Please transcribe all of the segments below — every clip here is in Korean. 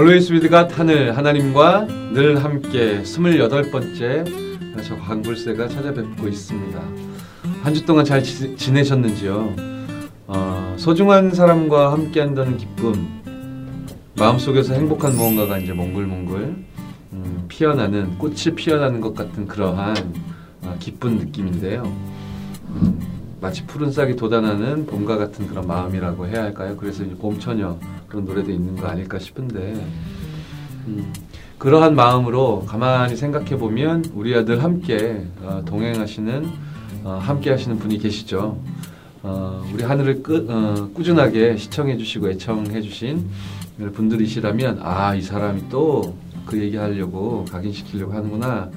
Always with God 하늘 하나님과 늘 함께 28번째 저 강불새가 찾아뵙고 있습니다. 한 주 동안 잘 지, 지내셨는지요? 어, 소중한 사람과 함께 한다는 기쁨 마음속에서 행복한 무언가가 이제 몽글몽글 음, 피어나는 꽃이 피어나는 것 같은 그러한 어, 기쁜 느낌인데요. 음, 마치 푸른 싹이 돋아나는 봄과 같은 그런 마음이라고 해야 할까요? 그래서 봄처녀 그런 노래도 있는 거 아닐까 싶은데 음, 그러한 마음으로 가만히 생각해 보면 우리와 늘 함께 어, 동행하시는 어, 함께 하시는 분이 계시죠. 어, 우리 하늘을 끄, 어, 꾸준하게 시청해 주시고 애청해 주신 분들이시라면 아 이 사람이 또 그 얘기하려고 각인시키려고 하는구나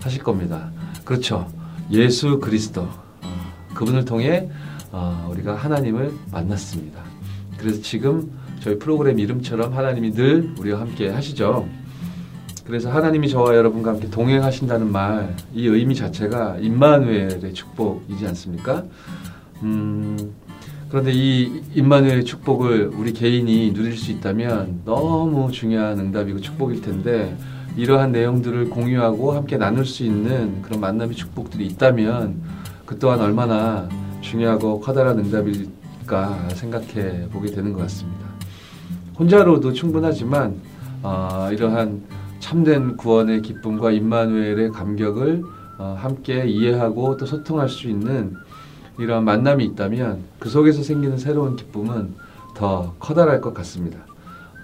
하실 겁니다. 그렇죠. 예수 그리스도 어, 그분을 통해 어, 우리가 하나님을 만났습니다. 그래서 지금 저희 프로그램 이름처럼 하나님이 늘 우리와 함께 하시죠. 그래서 하나님이 저와 여러분과 함께 동행하신다는 말, 이 의미 자체가 임마누엘의 축복이지 않습니까? 음, 그런데 이 임마누엘의 축복을 우리 개인이 누릴 수 있다면 너무 중요한 응답이고 축복일 텐데 이러한 내용들을 공유하고 함께 나눌 수 있는 그런 만남의 축복들이 있다면 그 또한 얼마나 중요하고 커다란 응답일까 생각해 보게 되는 것 같습니다. 혼자로도 충분하지만 어, 이러한 참된 구원의 기쁨과 임마누엘의 감격을 어, 함께 이해하고 또 소통할 수 있는 이러한 만남이 있다면 그 속에서 생기는 새로운 기쁨은 더 커다랄 것 같습니다.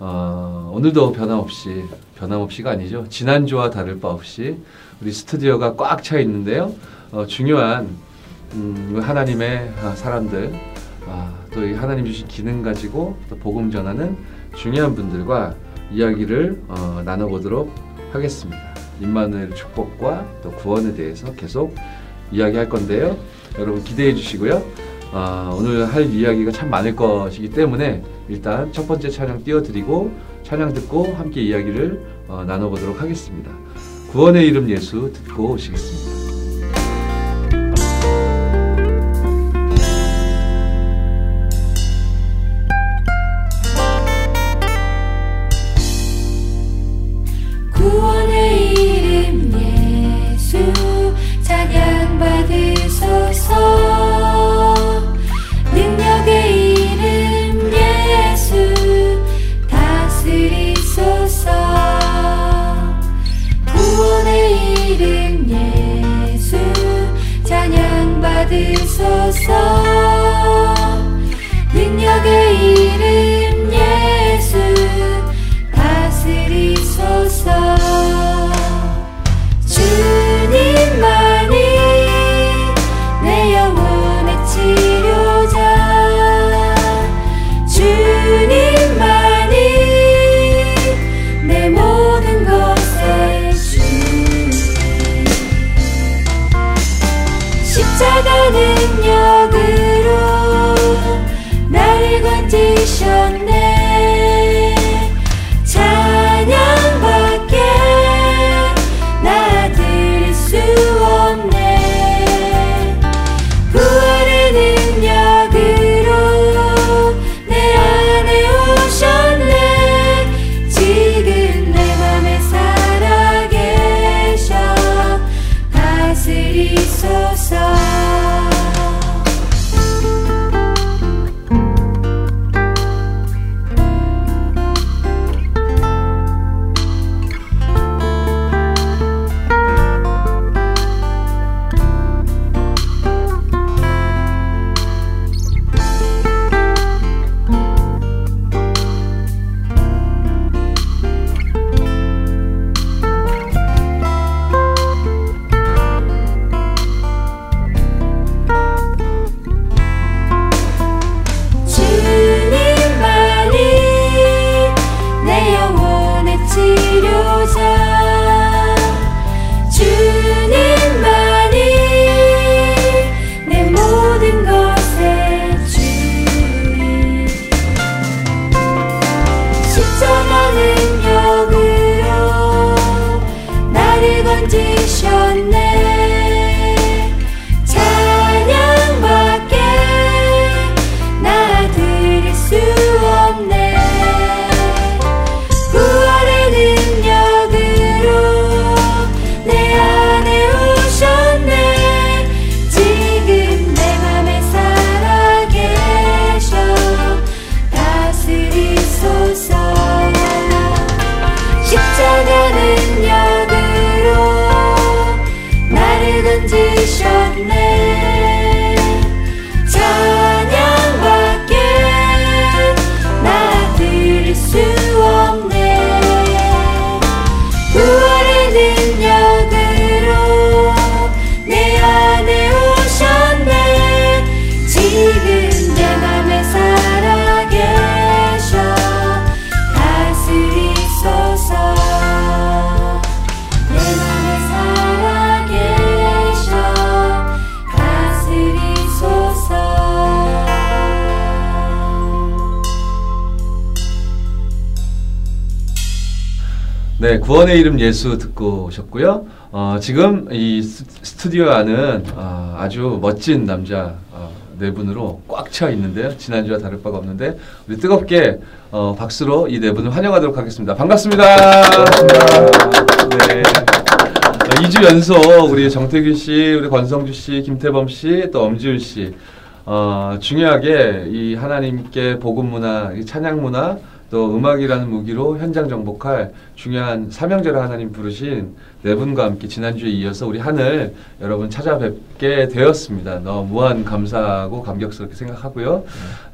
어, 오늘도 변함없이 변함없이가 아니죠. 지난주와 다를 바 없이 우리 스튜디오가 꽉 차 있는데요. 어, 중요한 음, 하나님의 아, 사람들 아, 또 하나님 주신 기능 가지고 또 복음 전하는 중요한 분들과 이야기를 어, 나눠보도록 하겠습니다. 임마누엘 축복과 또 구원에 대해서 계속 이야기할 건데요. 여러분 기대해 주시고요. 어, 오늘 할 이야기가 참 많을 것이기 때문에 일단 첫 번째 찬양 띄워드리고 찬양 듣고 함께 이야기를 어, 나눠보도록 하겠습니다. 구원의 이름 예수 듣고 오시겠습니다. 구원의 이름 예수 듣고 오셨고요. 어, 지금 이 스- 스튜디오 안은 아, 아주 멋진 남자 어, 네 분으로 꽉 차 있는데요. 지난주와 다를 바가 없는데 우리 뜨겁게 어, 박수로 이 네 분을 환영하도록 하겠습니다. 반갑습니다. 네. 2주 연속 우리 정태규 씨, 우리 권성주 씨, 김태범 씨, 또 엄지훈 씨 어, 중요하게 이 하나님께 복음 문화, 이 찬양 문화, 또 음악이라는 무기로 현장 정복할 중요한 사명제로 하나님 부르신 네 분과 함께 지난주에 이어서 우리 하늘 여러분 찾아뵙게 되었습니다. 너무 무한 감사하고 감격스럽게 생각하고요.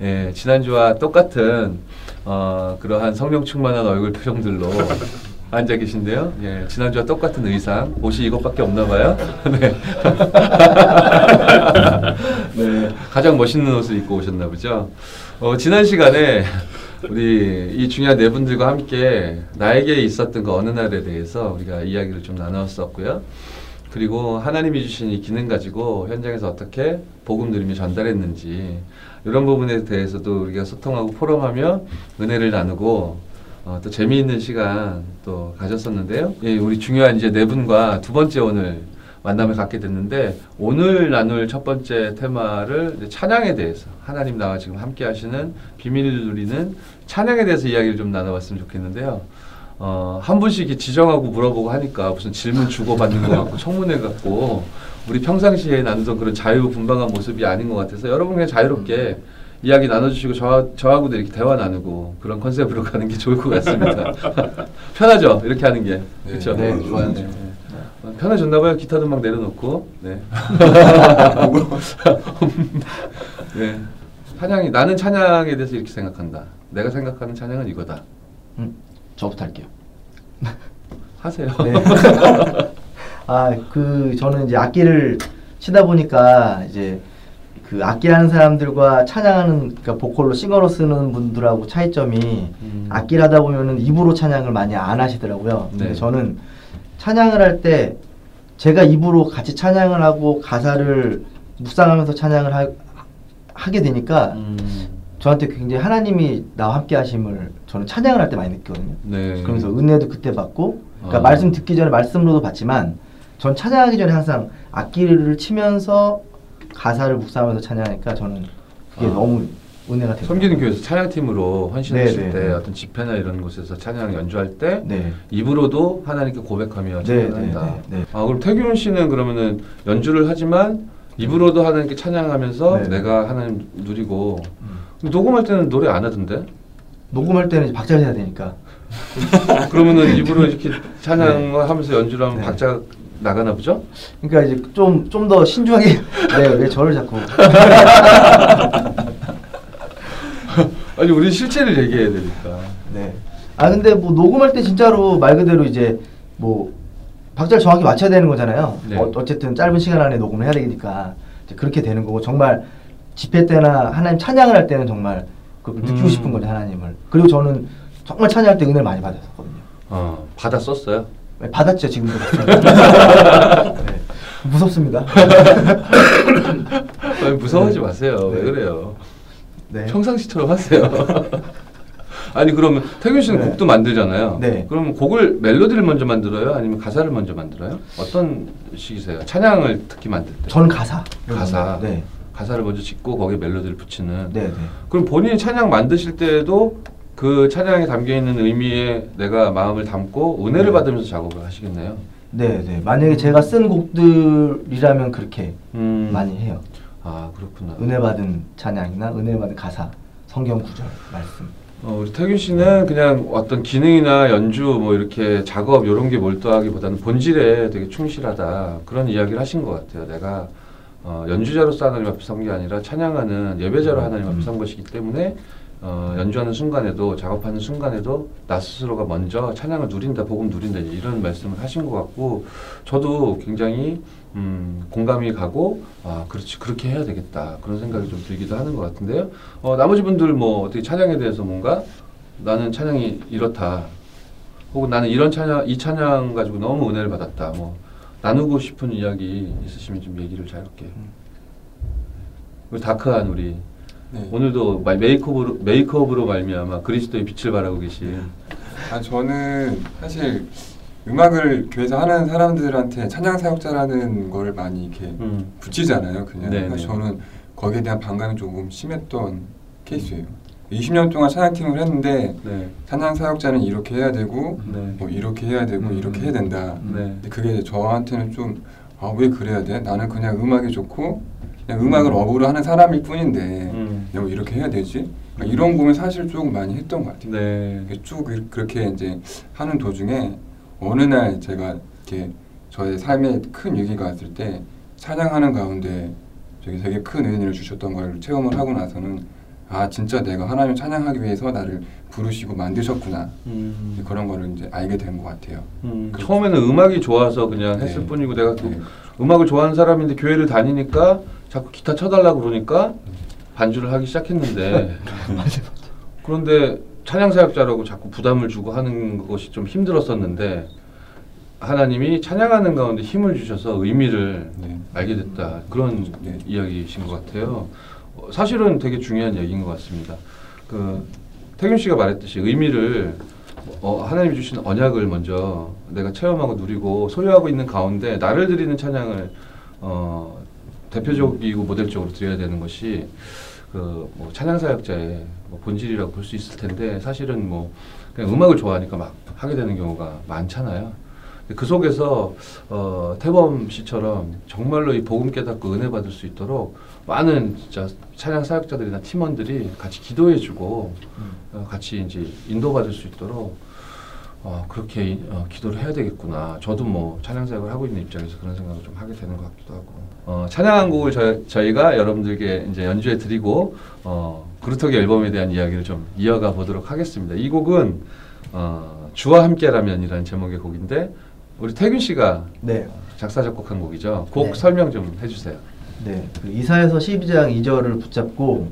예, 지난주와 똑같은 어, 그러한 성령 충만한 얼굴 표정들로 앉아 계신데요. 예, 지난주와 똑같은 의상, 옷이 이것밖에 없나 봐요. 네. 네, 가장 멋있는 옷을 입고 오셨나 보죠. 어, 지난 시간에 우리 이 중요한 네 분들과 함께 나에게 있었던 그 어느 날에 대해서 우리가 이야기를 좀 나눴었고요. 그리고 하나님이 주신 이 기능 가지고 현장에서 어떻게 복음 누림이 전달했는지 이런 부분에 대해서도 우리가 소통하고 포럼하며 은혜를 나누고 어, 또 재미있는 시간 또 가졌었는데요. 예, 우리 중요한 이제 네 분과 두 번째 오늘 만남을 갖게 됐는데 오늘 나눌 첫 번째 테마를 찬양에 대해서 하나님 나와 지금 함께 하시는 비밀을 누리는 찬양에 대해서 이야기를 좀 나눠봤으면 좋겠는데요. 어, 한 분씩 지정하고 물어보고 하니까 무슨 질문 주고받는 것 같고 청문회 같고 우리 평상시에 나누던 그런 자유분방한 모습이 아닌 것 같아서 여러분 그냥 자유롭게 이야기 나눠주시고 저, 저하고도 이렇게 대화 나누고 그런 컨셉으로 가는 게 좋을 것 같습니다. 편하죠? 이렇게 하는 게. 그렇죠? 네, 좋아요. 어, 편해졌나 봐요. 기타도 막 내려놓고. 네. 네. 찬양이 나는 찬양에 대해서 이렇게 생각한다. 내가 생각하는 찬양은 이거다. 음, 저부터 할게요. 하세요. 네. 아, 그 저는 이제 악기를 치다 보니까 이제 그 악기하는 사람들과 찬양하는 그러니까 보컬로 싱어로 쓰는 분들하고 차이점이 음. 악기를 하다 보면은 입으로 찬양을 많이 안 하시더라고요. 네. 근데 저는 찬양을 할 때 제가 입으로 같이 찬양을 하고 가사를 묵상하면서 찬양을 하, 하게 되니까 음. 저한테 굉장히 하나님이 나와 함께 하심을 저는 찬양을 할 때 많이 느끼거든요. 네. 그러면서 은혜도 그때 받고 그러니까 아. 말씀 듣기 전에 말씀으로도 받지만 전 찬양하기 전에 항상 악기를 치면서 가사를 묵상하면서 찬양하니까 저는 그게 아. 너무 은혜가 되고 섬기는 교회에서 찬양팀으로 헌신하실 네, 네, 때 네. 어떤 집회나 이런 곳에서 찬양 연주할 때 네. 입으로도 하나님께 고백하며 네, 찬양한다. 아 그럼 태균 씨는 그러면은 연주를 하지만 입으로도 하나님께 찬양하면서 네. 내가 하나님 누리고 음. 녹음할 때는 노래 안 하던데? 녹음할 때는 박자를 해야 되니까 그러면은 입으로 이렇게 찬양을 하면서 연주를 하면 네. 박자 나가나 보죠? 그러니까 이제 좀 좀 더 신중하게 네, 왜 저를 자꾸 아니 우리 실체를 얘기해야 되니까. 네. 아 근데 뭐 녹음할 때 진짜로 말 그대로 이제 뭐 박자를 정확히 맞춰야 되는 거잖아요. 네. 어, 어쨌든 짧은 시간 안에 녹음을 해야 되니까 그렇게 되는 거고 정말 집회 때나 하나님 찬양을 할 때는 정말 그 느끼고 음. 싶은 거죠 하나님을. 그리고 저는 정말 찬양할 때 은혜를 많이 받았었거든요. 어 받아 썼어요. 네, 받았죠 지금도. 네. 무섭습니다. 무서워하지 네. 마세요. 왜 네. 그래요? 네. 평상시처럼 하세요. 아니 그러면 태균 씨는 네. 곡도 만들잖아요. 네. 그럼 곡을 멜로디를 먼저 만들어요? 아니면 가사를 먼저 만들어요? 어떤 식이세요? 찬양을 특히 만들 때. 저는 가사. 가사. 네. 가사를 먼저 짓고 거기에 멜로디를 붙이는. 네, 네. 그럼 본인이 찬양 만드실 때도 그 찬양에 담겨 있는 의미에 내가 마음을 담고 은혜를 네. 받으면서 작업을 하시겠네요. 네, 네. 만약에 제가 쓴 곡들이라면 그렇게 음. 많이 해요. 아 그렇구나. 은혜 받은 찬양이나 은혜 받은 가사, 성경 구절, 말씀. 어, 우리 태균 씨는 그냥 어떤 기능이나 연주 뭐 이렇게 작업 이런 게 몰두하기보다는 본질에 되게 충실하다 그런 이야기를 하신 것 같아요. 내가 어, 연주자로서 하나님 앞에 선 게 아니라 찬양하는 예배자로 하나님 앞에 선 것이기 때문에 어, 연주하는 순간에도 작업하는 순간에도 나 스스로가 먼저 찬양을 누린다, 복음 누린다 이런 말씀을 하신 것 같고 저도 굉장히 음, 공감이 가고 아 그렇지 그렇게 해야 되겠다. 그런 생각이 좀 들기도 하는 것 같은데요. 어, 나머지 분들 뭐 어떻게 찬양에 대해서 뭔가 나는 찬양이 이렇다. 혹은 나는 이런 찬양 이 찬양 가지고 너무 은혜를 받았다. 뭐 나누고 싶은 이야기 있으시면 좀 얘기를 자유롭게. 우리 다크한 우리 네. 오늘도 마- 메이크업으로 메이크업으로 말미암아 그리스도의 빛을 발하고 계신 아 저는 사실 음악을 교회에서 하는 사람들한테 찬양 사역자라는 걸 많이 이렇게 음. 붙이잖아요. 그냥 네네. 그래서 저는 거기에 대한 반감이 조금 심했던 케이스예요. 20년 동안 찬양팀을 했는데 네. 찬양 사역자는 이렇게 해야 되고 네. 뭐 이렇게 해야 되고 음. 이렇게 해야 된다. 네. 근데 그게 저한테는 좀 아 왜 그래야 돼? 나는 그냥 음악이 좋고 그냥 음악을 업으로 하는 사람일 뿐인데 음. 이렇게 해야 되지? 그러니까 이런 고민 사실 조금 많이 했던 것 같아요. 네. 쭉 그- 그렇게 이제 하는 도중에 어느 날 제가 이렇게 저의 삶에 큰 위기가 왔을 때 찬양하는 가운데 저기 되게 큰 은혜를 주셨던 걸 체험을 하고 나서는 아 진짜 내가 하나님 찬양하기 위해서 나를 부르시고 만드셨구나 음. 그런 거를 이제 알게 된 것 같아요. 음, 그렇죠. 처음에는 음악이 좋아서 그냥 했을 네. 뿐이고 내가 또 네. 음악을 좋아하는 사람인데 교회를 다니니까 자꾸 기타 쳐달라고 그러니까 반주를 하기 시작했는데 그런데 찬양 사역자라고 자꾸 부담을 주고 하는 것이 좀 힘들었었는데 하나님이 찬양하는 가운데 힘을 주셔서 의미를 네. 알게 됐다 그런 네. 이야기이신 것 같아요. 어, 사실은 되게 중요한 얘기인 것 같습니다. 그 태균 씨가 말했듯이 의미를 어, 하나님이 주신 언약을 먼저 내가 체험하고 누리고 소유하고 있는 가운데 나를 드리는 찬양을 어, 대표적이고 모델적으로 드려야 되는 것이 그뭐 찬양 사역자의 뭐 본질이라고 볼 수 있을 텐데 사실은 뭐 그냥 음악을 좋아하니까 막 하게 되는 경우가 많잖아요. 그 속에서 어, 태범 씨처럼 정말로 이 복음 깨닫고 은혜 받을 수 있도록 많은 진짜 찬양 사역자들이나 팀원들이 같이 기도해주고 어, 같이 이제 인도받을 수 있도록 어, 그렇게 이- 어, 기도를 해야 되겠구나. 저도 뭐 찬양 사역을 하고 있는 입장에서 그런 생각을 좀 하게 되는 것 같기도 하고. 어, 찬양 한 곡을 저, 저희가 여러분들께 이제 연주해 드리고 어, 그루터기 앨범에 대한 이야기를 좀 이어가 보도록 하겠습니다. 이 곡은 어, 주와 함께라면이라는 제목의 곡인데 우리 태균 씨가 네. 작사 작곡한 곡이죠. 곡 네. 설명 좀 해주세요. 네. 그 이사에서 12장 2절을 붙잡고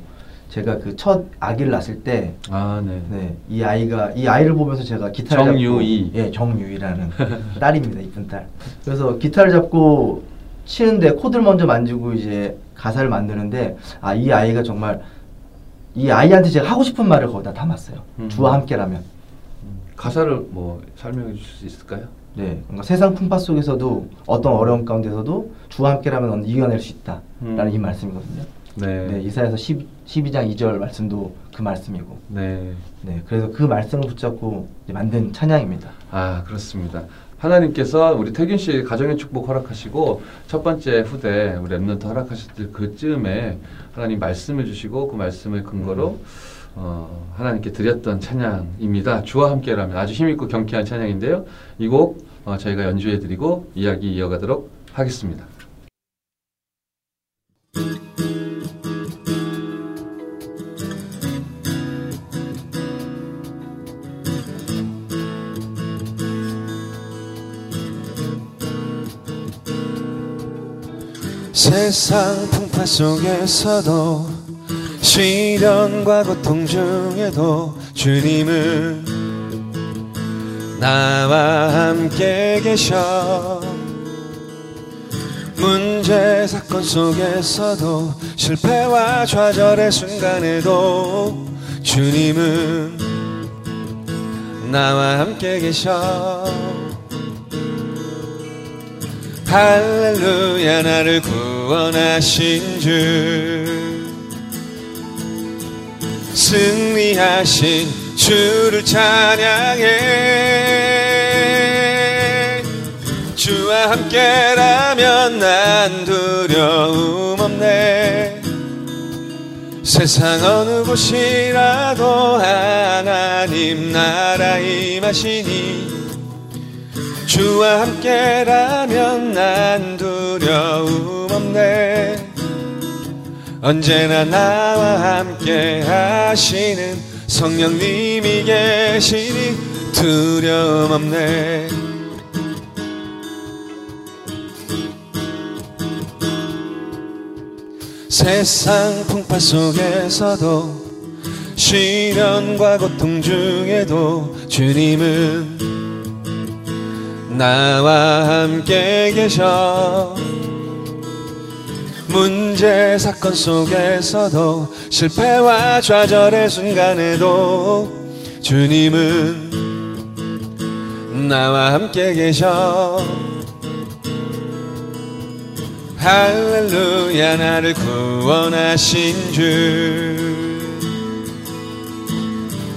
제가 그 첫 아기를 낳았을 때 아 네. 네, 이 아이가 이 아이를 보면서 제가 기타를 정유이. 잡고 예, 정유이라는 딸입니다. 이쁜 딸. 그래서 기타를 잡고 치는데 코드를 먼저 만지고 이제 가사를 만드는데 아 이 아이가 정말 이 아이한테 제가 하고 싶은 말을 거기다 담았어요. 음. 주와 함께라면. 음, 가사를 뭐 설명해 주실 수 있을까요? 네, 뭔가 세상 풍파 속에서도 어떤 어려움 가운데서도 주와 함께라면 넌 이겨낼 수 있다라는 음. 이 말씀이거든요. 네. 네, 이사야서 10, 12장 2절 말씀도 그 말씀이고. 네. 네, 그래서 그 말씀을 붙잡고 만든 찬양입니다. 아 그렇습니다. 하나님께서 우리 태균 씨 가정의 축복 허락하시고 첫 번째 후대 우리 랩런트 허락하실 때 그쯤에 하나님 말씀을 주시고 그 말씀을 근거로 어, 하나님께 드렸던 찬양입니다. 주와 함께라면 아주 힘있고 경쾌한 찬양인데요. 이곡 어, 저희가 연주해드리고 이야기 이어가도록 하겠습니다. 세상 풍파 속에서도 시련과 고통 중에도 주님은 나와 함께 계셔. 문제 사건 속에서도 실패와 좌절의 순간에도 주님은 나와 함께 계셔 할렐루야 나를 구원하신 주. 승리하신 주를 찬양해. 주와 함께라면 난 두려움 없네. 세상 어느 곳이라도 하나님 나라 임하시니 주와 함께라면 난 두려움 없네. 언제나 나와 함께 하시는 성령님이 계시니 두려움 없네. 세상 풍파 속에서도 시련과 고통 중에도 주님은 나와 함께 계셔. 문제 사건 속에서도 실패와 좌절의 순간에도 주님은 나와 함께 계셔. 할렐루야 나를 구원하신 주.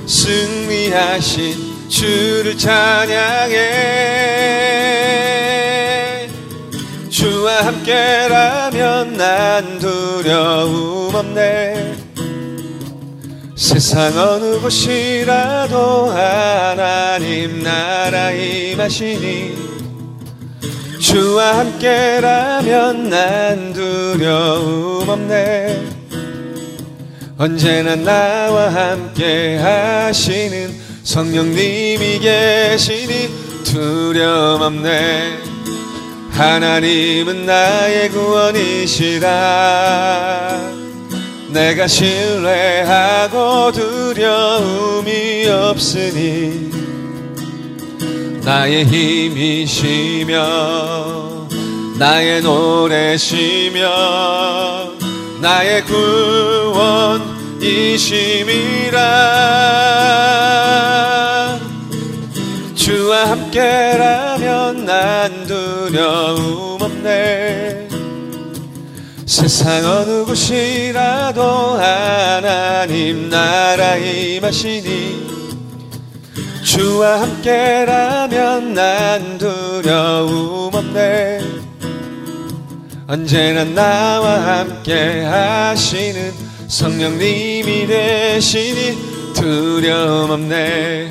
승리하신 주를 찬양해. 주와 함께라면 난 두려움 없네. 세상 어느 곳이라도 하나님 나라 임하시니. 주와 함께라면 난 두려움 없네. 언제나 나와 함께 하시는 성령님이 계시니 두려움 없네. 하나님은 나의 구원이시라. 내가 신뢰하고 두려움이 없으니 나의 힘이시며 나의 노래시며 나의 구원 이심이라. 주와 함께라면 난 두려움 없네. 세상 어느 곳이라도 하나님 나라 임하시니. 주와 함께라면 난 두려움 없네. 언제나 나와 함께 하시는 성령님이 되시니 두려움 없네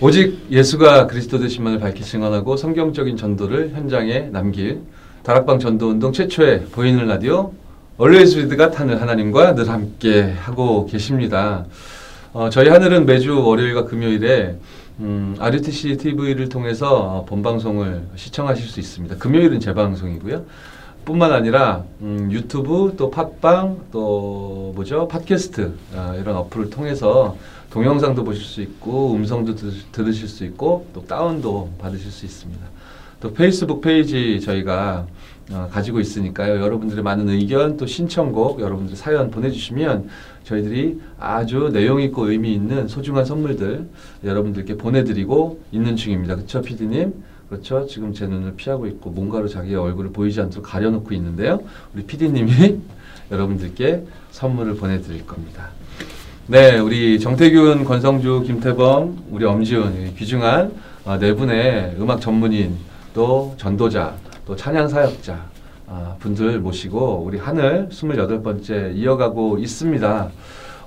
오직 예수가 그리스도 되심만을 밝히 증언하고 성경적인 전도를 현장에 남길 다락방 전도운동 최초의 보이는 라디오 리드가 타는 하나님과 늘 함께 하고 계십니다. 어, 저희 하늘은 매주 월요일과 금요일에 음, RUTC TV를 통해서 본방송을 시청하실 수 있습니다. 금요일은 재방송이고요. 뿐만 아니라 음, 유튜브 또 팟빵 또 뭐죠 팟캐스트 아, 이런 어플을 통해서 동영상도 보실 수 있고 음성도 들, 들으실 수 있고 또 다운도 받으실 수 있습니다. 또 페이스북 페이지 저희가 어, 가지고 있으니까요. 여러분들의 많은 의견 또 신청곡 여러분들 사연 보내주시면 저희들이 아주 내용 있고 의미 있는 소중한 선물들 여러분들께 보내드리고 있는 중입니다. 그렇죠, PD님? 그렇죠. 지금 제 눈을 피하고 있고 뭔가로 자기의 얼굴을 보이지 않도록 가려놓고 있는데요. 우리 PD님이 여러분들께 선물을 보내드릴 겁니다. 네, 우리 정태균, 권성주, 김태범, 우리 엄지훈 귀중한 어, 네 분의 음악 전문인 또 전도자 또 찬양 사역자 아, 분들 모시고 우리 하늘 28번째 이어가고 있습니다.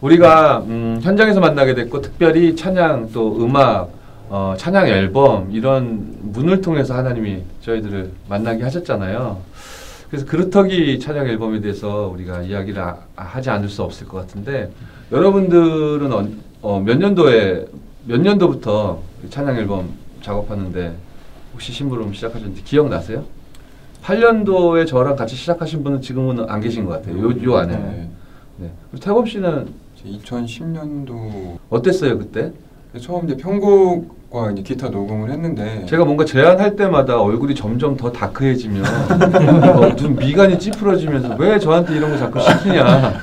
우리가 음, 현장에서 만나게 됐고 특별히 찬양 또 음악 어, 찬양 앨범 이런 문을 통해서 하나님이 저희들을 만나게 하셨잖아요. 그래서 그루터기 찬양 앨범에 대해서 우리가 이야기를 아, 하지 않을 수 없을 것 같은데 여러분들은 어, 어, 몇 년도에 몇 년도부터 찬양 앨범 작업하는데 혹시 심부름 시작하셨는지 기억나세요? 8년도에 저랑 같이 시작하신 분은 지금은 안 계신 것 같아요. 요, 요 안에. 네. 네. 태범 씨는 2010년도 어땠어요 그때? 처음 이제 편곡과 이제 기타 녹음을 했는데 제가 뭔가 제안할 때마다 얼굴이 점점 더 다크해지면 어, 눈 미간이 찌푸러지면서 왜 저한테 이런 거 자꾸 시키냐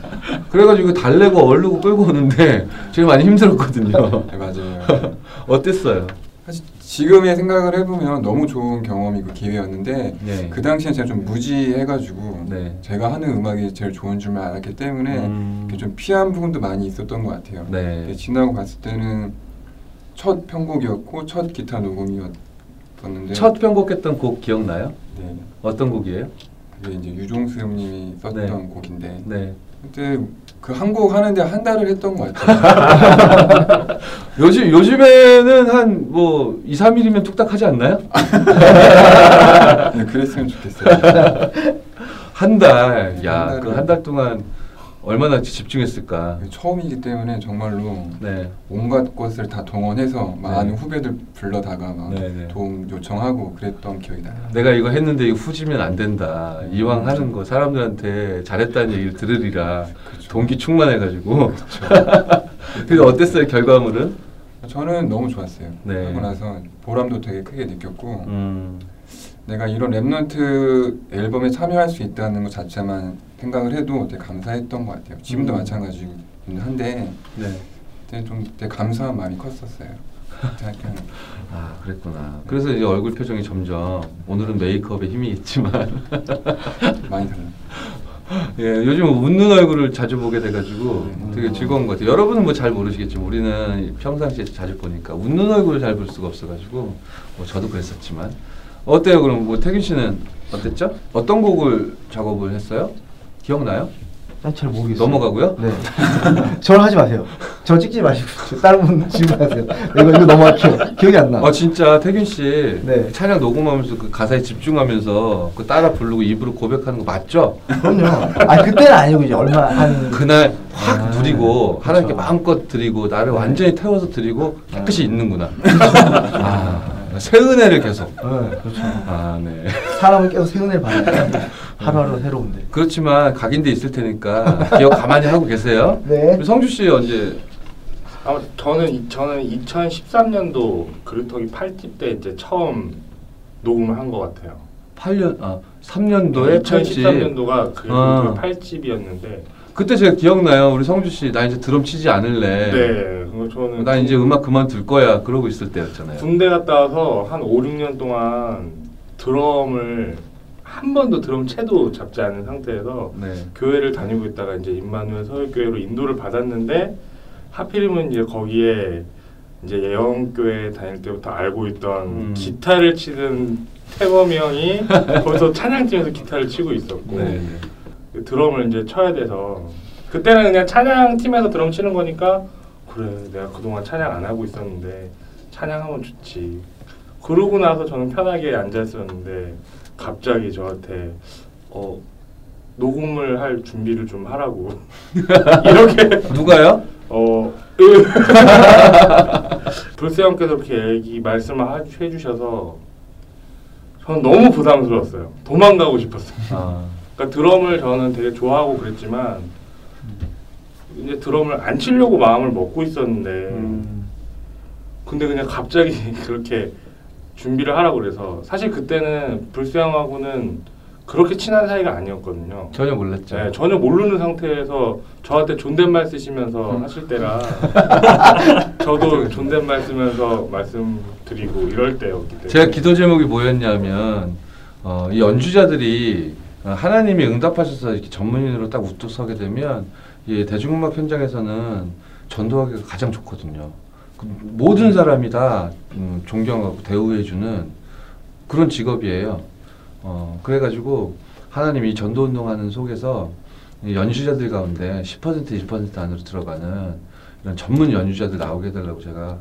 그래가지고 달래고 얼르고 끌고 오는데 제가 많이 힘들었거든요 네, 맞아요. 어땠어요? 사실 지금의 생각을 해보면 너무 좋은 경험이고 기회였는데 네. 그 당시엔 제가 좀 무지해가지고 네. 제가 하는 음악이 제일 좋은 줄만 알았기 때문에 음. 좀 피한 부분도 많이 있었던 것 같아요. 네. 지나고 봤을 때는 첫 편곡이었고 첫 기타 녹음이었었는데 첫 편곡했던 곡 기억나요? 네, 어떤 곡이에요? 그게 이제 유종수님이 썼던 네. 곡인데 네. 그때 그한곡 하는데 한 달을 했던 것 같아요. 요즘 요즘에는 한 뭐 2, 3일이면 뚝딱 하지 않나요? 네, 그랬으면 좋겠어요. 한 달. 야, 한그한 달 동안 얼마나 집중했을까. 처음이기 때문에 정말로 네. 온갖 것을 다 동원해서 많은 후배들 불러다가 막 네, 네. 도움 요청하고 그랬던 기억이 나요. 내가 이거 했는데 이거 후지면 안 된다. 이왕 하는 거 사람들한테 잘했다는 얘기를 들으리라. 그렇죠. 동기 충만해가지고. 그래서 어땠어요 결과물은? 저는 너무 좋았어요. 네. 하고 나서 보람도 되게 크게 느꼈고 음, 내가 이런 Remnant 앨범에 참여할 수 있다는 것 자체만 생각을 해도 되게 감사했던 것 같아요. 지금도 음. 마찬가지긴 한데 네. 그때 좀 되게 감사한 마음이 컸었어요. 아 그랬구나. 그래서 이제 얼굴 표정이 점점 오늘은 메이크업에 힘이 있지만 많이 달라. 예, 요즘 웃는 얼굴을 자주 보게 돼가지고 음. 되게 즐거운 것 같아요. 여러분은 뭐 잘 모르시겠지만 우리는 평상시에 자주 보니까 웃는 얼굴을 잘 볼 수가 없어가지고 뭐 저도 그랬었지만 어때요? 그럼 뭐 태균 씨는 어땠죠? 어떤 곡을 작업을 했어요? 기억나요? 난잘 모르겠어요. 넘어가고요. 네. 저를 하지 마세요. 저 찍지 마시고 저 다른 분 질문하세요. 이거 이거 넘어갈게요. 기억이 안 나. 아 진짜 태균 씨 네. 찬양 녹음하면서 그 가사에 집중하면서 그 따라 부르고 입으로 고백하는 거 맞죠? 그럼요. 아 그때는 아니고 이제 얼마 한 그날 확 아, 누리고 하나님께 그렇죠. 마음껏 드리고 나를 네. 완전히 태워서 드리고 깨끗이 네. 있는구나. 아, 새 은혜를 계속. 네, 그렇죠. 아, 네. 사람은 계속 세운을 받아요. 하루하루 새로운데. 그렇지만 각인돼 있을 테니까 기억 가만히 하고 계세요. 네. 성주 씨 언제 아, 저는 이- 저는 2013년도 그루터기 8집 때 이제 처음 녹음을 한 것 같아요. 8년 아 3년도에 2013년도가 그루터기 아. 8집이었는데 그때 제가 기억나요. 우리 성주 씨 나 이제 드럼 치지 않을래. 네, 저는 나 이제 음악 그만둘 거야. 그러고 있을 때였잖아요. 군대 갔다 와서 한 5, 6년 동안 드럼을 한 번도 드럼 채도 잡지 않은 상태에서 네. 교회를 다니고 있다가 이제 임마누엘 서울교회로 인도를 받았는데 하필이면 이제 거기에 이제 예언교회 다닐 때부터 알고 있던 음. 기타를 치는 태범이 형이 거기서 찬양팀에서 기타를 치고 있었고 네. 그 드럼을 이제 쳐야 돼서. 그때는 그냥 찬양 팀에서 드럼 치는 거니까 그래 내가 그동안 찬양 안 하고 있었는데 찬양하면 좋지. 그러고 나서 저는 편하게 앉아 있었는데 갑자기 저한테 어 녹음을 할 준비를 좀 하라고. 이렇게. 누가요? 어 불세 형께서 그렇게 얘기 말씀을 하- 해주셔서 저는 너무 부담스러웠어요. 도망가고 싶었어요. 아. 그러니까 드럼을 저는 되게 좋아하고 그랬지만 이제 드럼을 안 치려고 마음을 먹고 있었는데 음. 근데 그냥 갑자기 그렇게 준비를 하라고 그래서 사실 그때는 불수양하고는 그렇게 친한 사이가 아니었거든요. 전혀 몰랐죠. 네, 전혀 모르는 상태에서 저한테 존댓말 쓰시면서 음. 하실 때라 저도 존댓말 쓰면서 말씀드리고 이럴 때였기 때문에 제가 기도 제목이 뭐였냐면 어, 이 연주자들이 어, 하나님이 응답하셔서 이렇게 전문인으로 딱 우뚝 서게 되면 이 대중음악 현장에서는 전도하기가 가장 좋거든요. 그 모든 사람이 다 음, 존경하고 대우해주는 그런 직업이에요. 어, 그래가지고 하나님이 전도 운동하는 속에서 이 연주자들 가운데 10% 1% 안으로 들어가는 이런 전문 연주자들 나오게 해달라고 제가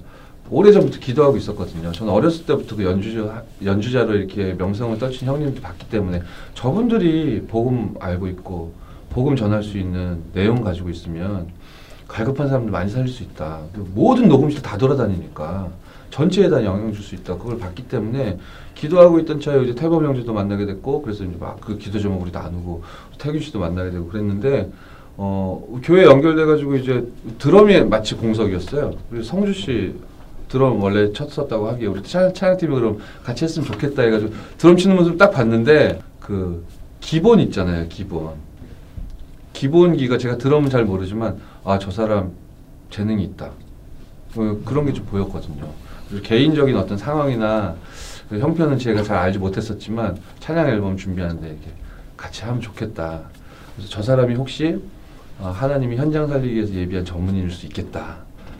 오래전부터 기도하고 있었거든요. 저는 어렸을 때부터 그 연주자, 연주자로 이렇게 명성을 떨친 형님들 봤기 때문에 저분들이 복음 알고 있고 복음 전할 수 있는 내용 가지고 있으면 갈급한 사람들 많이 살릴 수 있다. 그 모든 녹음실 다 돌아다니니까 전체에 다 영향 줄 수 있다. 그걸 봤기 때문에 기도하고 있던 차에 이제 태범 형제도 만나게 됐고 그래서 이제 막 그 기도 제목 우리 나누고 태균 씨도 만나게 되고 그랬는데 어 교회 연결돼 가지고 이제 드럼이 마치 공석이었어요. 그래서 성주 씨 드럼 원래 쳤었다고 하기에 우리 찬- 찬양팀이 그럼 같이 했으면 좋겠다 해가지고 드럼 치는 모습 딱 봤는데 그 기본 있잖아요 기본. 기본기가 제가 드럼은 잘 모르지만 아 저 사람 재능이 있다. 어, 그런 게 좀 보였거든요. 개인적인 어떤 상황이나 그 형편은 제가 잘 알지 못했었지만 찬양 앨범 준비하는데 이렇게 같이 하면 좋겠다. 그래서 저 사람이 혹시 어, 하나님이 현장 살리기 위해서 예비한 전문인일 수 있겠다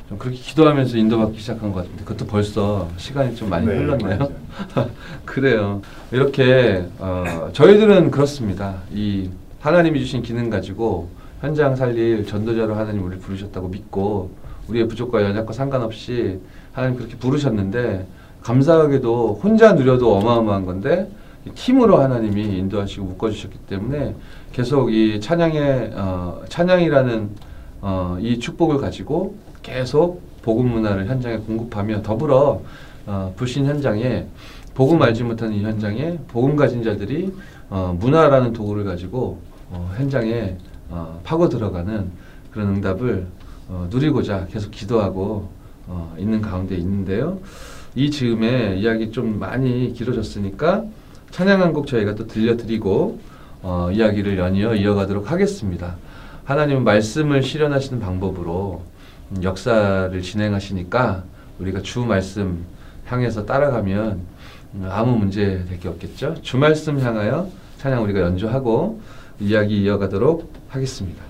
좀 그렇게 기도하면서 인도받기 시작한 것 같은데 그것도 벌써 시간이 좀 많이 네, 흘렀나요? 그래요. 이렇게 어, 저희들은 그렇습니다. 이 하나님이 주신 기능 가지고 현장 살릴 전도자로 하나님 우리를 부르셨다고 믿고 우리의 부족과 연약과 상관없이 하나님 그렇게 부르셨는데 감사하게도 혼자 누려도 어마어마한 건데 이 팀으로 하나님이 인도하시고 묶어주셨기 때문에 계속 이 찬양의 어, 찬양이라는 어, 이 축복을 가지고 계속 복음 문화를 현장에 공급하며 더불어 어, 불신 현장에 복음 알지 못하는 이 현장에 복음 가진 자들이 어, 문화라는 도구를 가지고 어, 현장에 어, 파고 들어가는 그런 응답을 어, 누리고자 계속 기도하고 어, 있는 가운데 있는데요. 이 즈음에 이야기 좀 많이 길어졌으니까 찬양 한 곡 저희가 또 들려드리고 이야기를 연이어 이어가도록 하겠습니다. 하나님은 말씀을 실현하시는 방법으로 역사를 진행하시니까 우리가 주 말씀 향해서 따라가면 아무 문제 될 게 없겠죠. 주 말씀 향하여 찬양 우리가 연주하고 이야기 이어가도록 하겠습니다.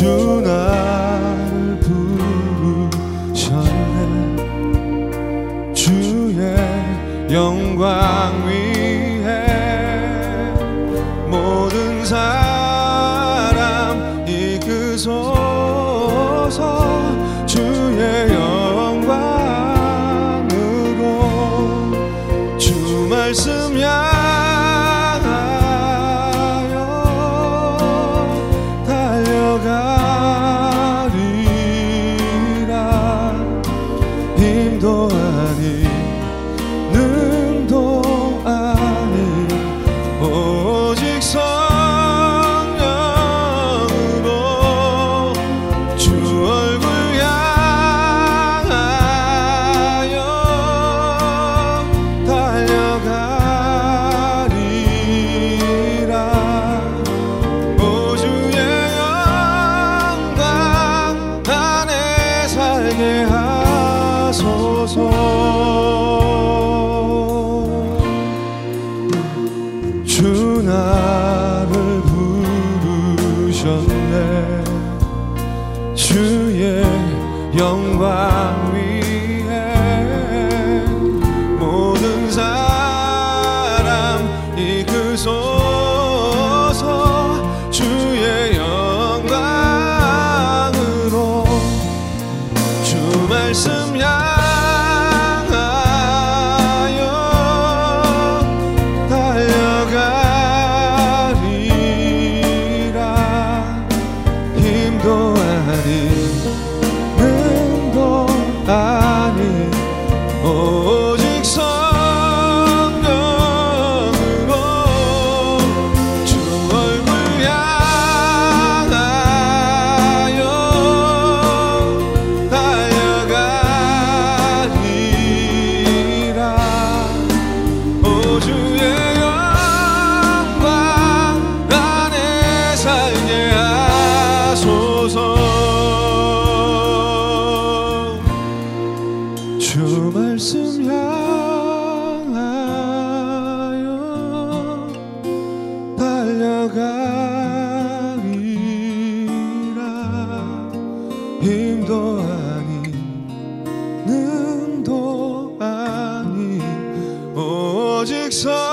주나 부르셨네. 영광 위 영광 위 So.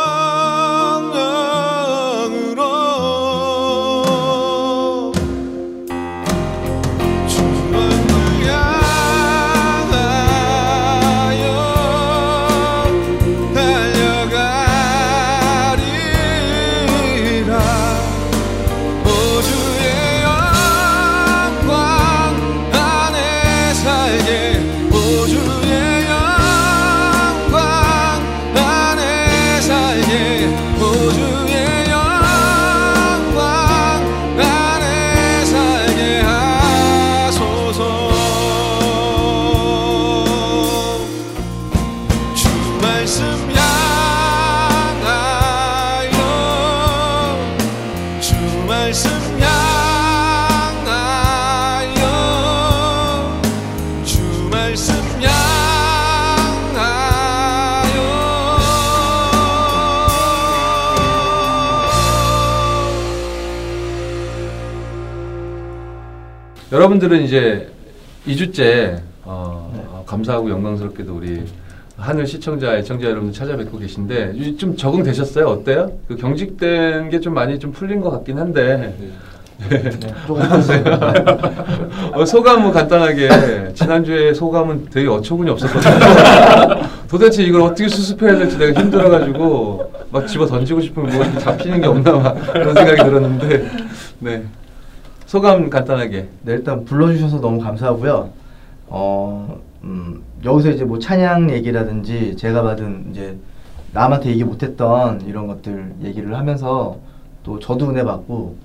여러분들은 이제 2주째 어, 네. 아, 감사하고 영광스럽게도 우리 하늘 시청자, 애청자 여러분들 찾아뵙고 계신데 좀 적응되셨어요? 어때요? 그 경직된 게 좀 많이 좀 풀린 것 같긴 한데 네. 네. 소감은 간단하게 지난주에 소감은 되게 어처구니 없었거든요. 도대체 이걸 어떻게 수습해야 될지 내가 힘들어가지고 막 집어 던지고 싶은 뭐 잡히는 게 없나 막 그런 생각이 들었는데 네. 소감 간단하게 네, 일단 불러주셔서 너무 감사하고요. 어, 음, 여기서 이제 뭐 찬양 얘기라든지 제가 받은 이제 남한테 얘기 못했던 이런 것들 얘기를 하면서 또 저도 은혜 받고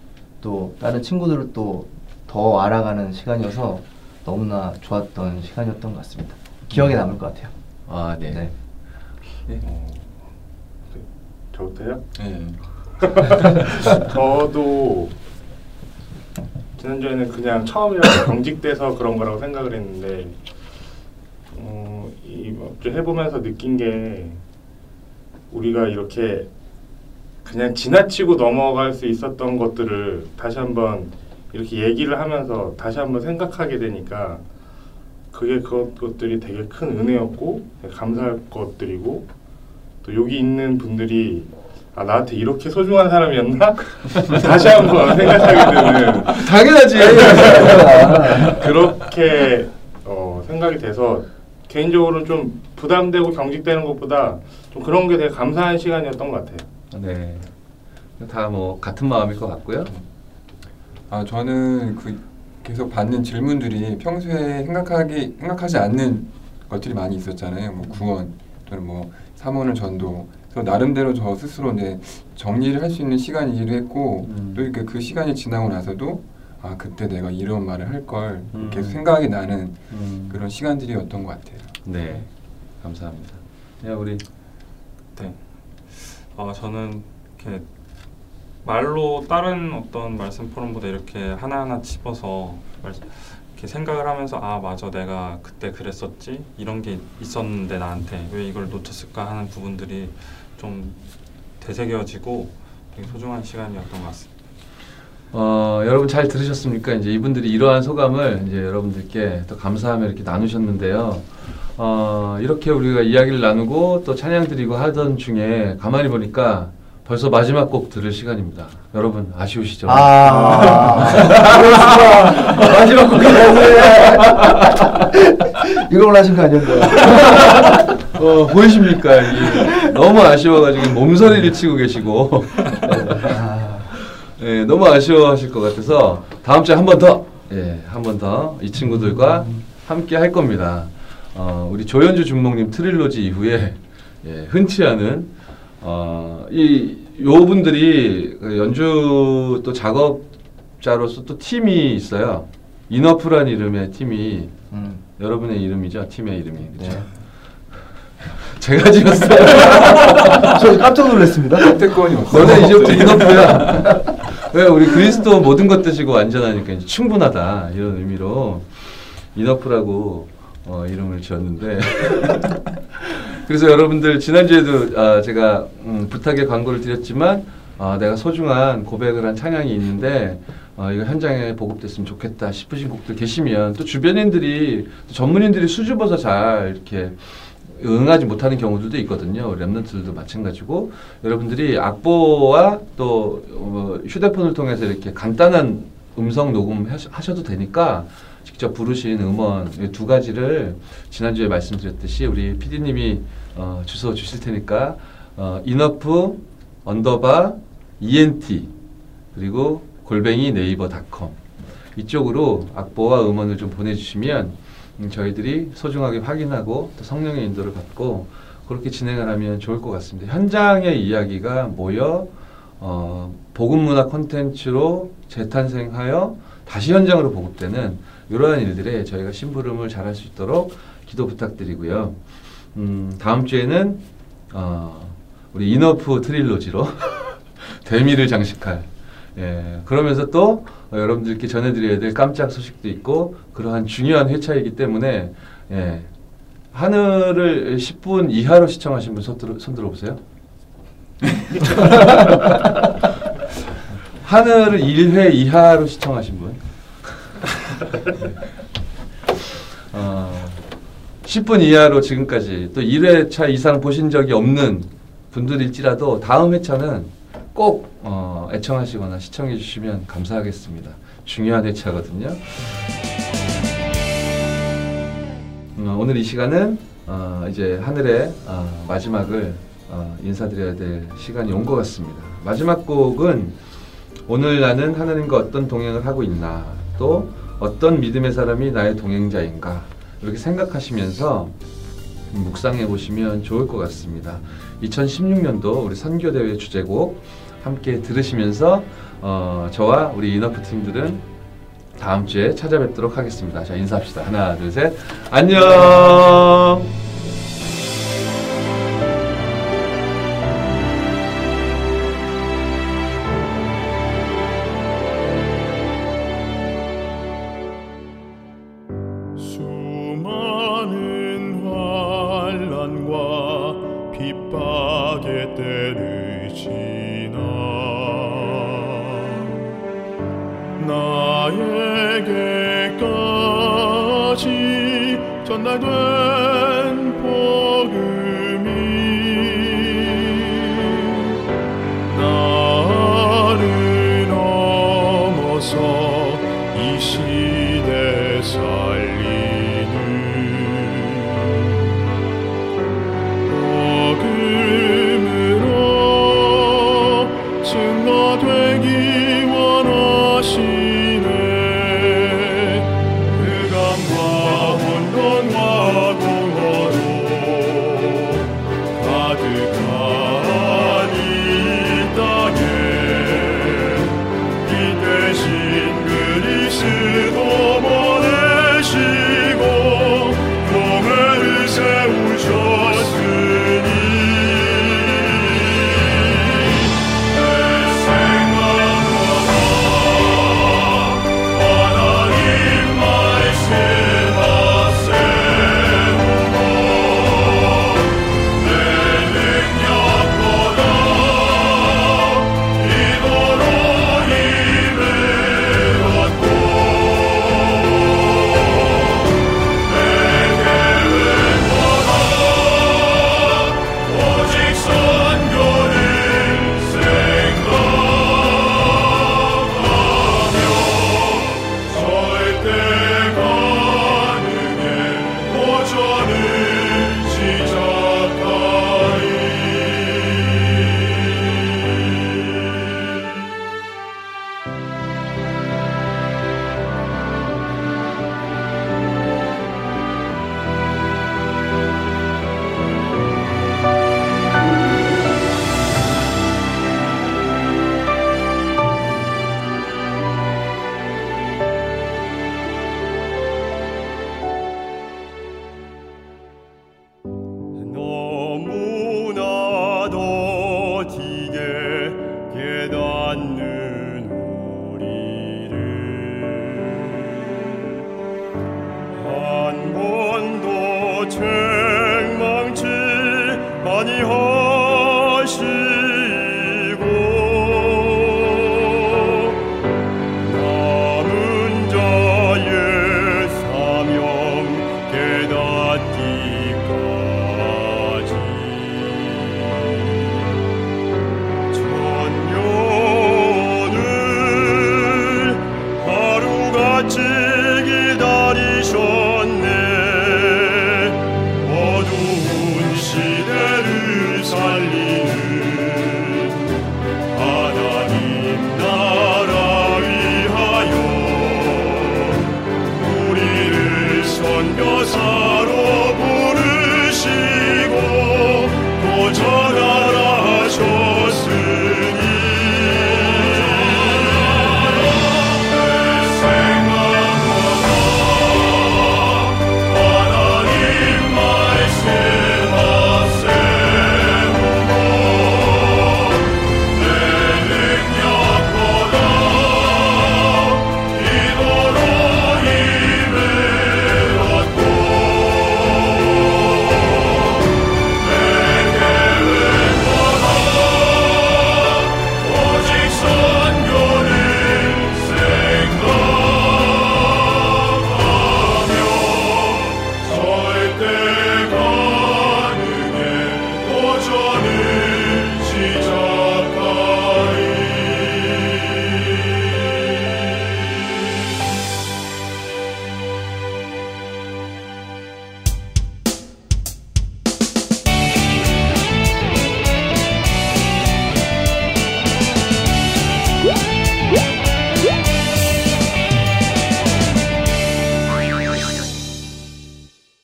또 다른 친구들을 또 더 알아가는 시간이어서 너무나 좋았던 시간이었던 것 같습니다. 기억에 남을 것 같아요. 아 네. 네. 어, 네. 저부터요? 예. 저도 지난주에는 그냥 처음이라서 경직돼서 그런 거라고 생각을 했는데 어, 이좀 해보면서 느낀 게 우리가 이렇게 그냥 지나치고 넘어갈 수 있었던 것들을 다시 한번 이렇게 얘기를 하면서 다시 한번 생각하게 되니까 그게 그것들이 되게 큰 은혜였고 감사할 것들이고 또 여기 있는 분들이 아 나한테 이렇게 소중한 사람이었나 다시 한번 생각하게 되는 당연하지. 그렇게 어, 생각이 돼서 개인적으로는 좀 부담되고 경직되는 것보다 좀 그런 게 되게 감사한 시간이었던 것 같아요. 네. 다 뭐 같은 마음일 것 같고요. 아 저는 그 계속 받는 질문들이 평소에 생각하기 생각하지 않는 것들이 많이 있었잖아요. 뭐 구원 또는 뭐 사모는 전도. 그래서 나름대로 저 스스로 이제 정리를 할 수 있는 시간이기도 했고 음. 또 이렇게 그 시간이 지나고 나서도 아 그때 내가 이런 말을 할걸 음. 계속 생각이 나는 음. 그런 시간들이었던 것 같아요. 네. 감사합니다. 야 우리 네. 어, 저는 이렇게 말로 다른 어떤 말씀 포럼보다 이렇게 하나하나 집어서 말, 이렇게 생각을 하면서 아 맞아 내가 그때 그랬었지 이런 게 있었는데 나한테 왜 이걸 놓쳤을까 하는 부분들이 좀 되새겨지고 되게 소중한 시간이었던 것 같습니다. 어, 여러분 잘 들으셨습니까? 이제 이분들이 이러한 소감을 이제 여러분들께 또 감사하며 이렇게 나누셨는데요. 어, 이렇게 우리가 이야기를 나누고 또 찬양 드리고 하던 중에 가만히 보니까 벌써 마지막 곡 들을 시간입니다. 여러분 아쉬우시죠? 아. 마지막 곡까지. 이걸 하신 거 아니었나요? 어, 보이십니까? 이게 너무 아쉬워가지고 몸서리를 치고 계시고 아, 예, 너무 아쉬워하실 것 같아서 다음 주에 한 번 더, 예, 한 번 더 이 친구들과 함께 할 겁니다. 어, 우리 조연주 준목님 트릴로지 이후에 예, 흔치 않은 어, 이 요분들이 그 연주 또 작업자로서 또 팀이 있어요. 이너프란 이름의 팀이 음, 여러분의 이름이죠, 팀의 이름이. 그렇죠? 네. 제가 지었어요. 저 깜짝 놀랐습니다. 선택권이 없어. 너네 이제부터 이너프야. 왜 우리 그리스도 모든 것 드시고 완전하니까 이제 충분하다 이런 의미로 이너프라고 어, 이름을 지었는데 그래서 여러분들 지난주에도 아, 제가 음, 부탁의 광고를 드렸지만 아, 내가 소중한 고백을 한 찬양이 있는데 어, 이거 현장에 보급됐으면 좋겠다 싶으신 곡들 계시면 또 주변인들이 또 전문인들이 수줍어서 잘 이렇게 응하지 못하는 경우들도 있거든요. 랩런트들도 마찬가지고 여러분들이 악보와 또 어, 휴대폰을 통해서 이렇게 간단한 음성 녹음 하셔- 하셔도 되니까 직접 부르신 음원 이두 가지를 지난주에 말씀드렸듯이 우리 PD님이 어, 주소 주실 테니까 어, 인어프 underbar ENT 그리고 골뱅이 네이버 닷컴 이쪽으로 악보와 음원을 좀 보내주시면 음, 저희들이 소중하게 확인하고 또 성령의 인도를 받고 그렇게 진행을 하면 좋을 것 같습니다. 현장의 이야기가 모여 어, 복음문화 콘텐츠로 재탄생하여 다시 현장으로 보급되는 이러한 일들에 저희가 심부름을 잘할 수 있도록 기도 부탁드리고요. 음, 다음 주에는 어, 우리 인어프 트릴로지로 대미를 장식할 예, 그러면서 또 어, 여러분들께 전해드려야 될 깜짝 소식도 있고 그러한 중요한 회차이기 때문에 예, 하늘을 10분 이하로 시청하신 분 손 들어, 손 들어보세요. 하늘을 1회 이하로 시청하신 분. 어, 10분 이하로 지금까지 또 1회차 이상 보신 적이 없는 분들일지라도 다음 회차는 꼭 어, 애청하시거나 시청해 주시면 감사하겠습니다. 중요한 회차거든요. 어, 오늘 이 시간은 어, 이제 하늘의 어, 마지막을 어, 인사드려야 될 시간이 온 것 같습니다. 마지막 곡은 오늘 나는 하나님과 어떤 동행을 하고 있나 또 어떤 믿음의 사람이 나의 동행자인가 이렇게 생각하시면서 묵상해 보시면 좋을 것 같습니다. 2016년도 우리 선교대회 주제곡 함께 들으시면서 어, 저와 우리 이너프 팀들은 다음 주에 찾아뵙도록 하겠습니다. 자 인사합시다. 하나 둘 셋. 안녕.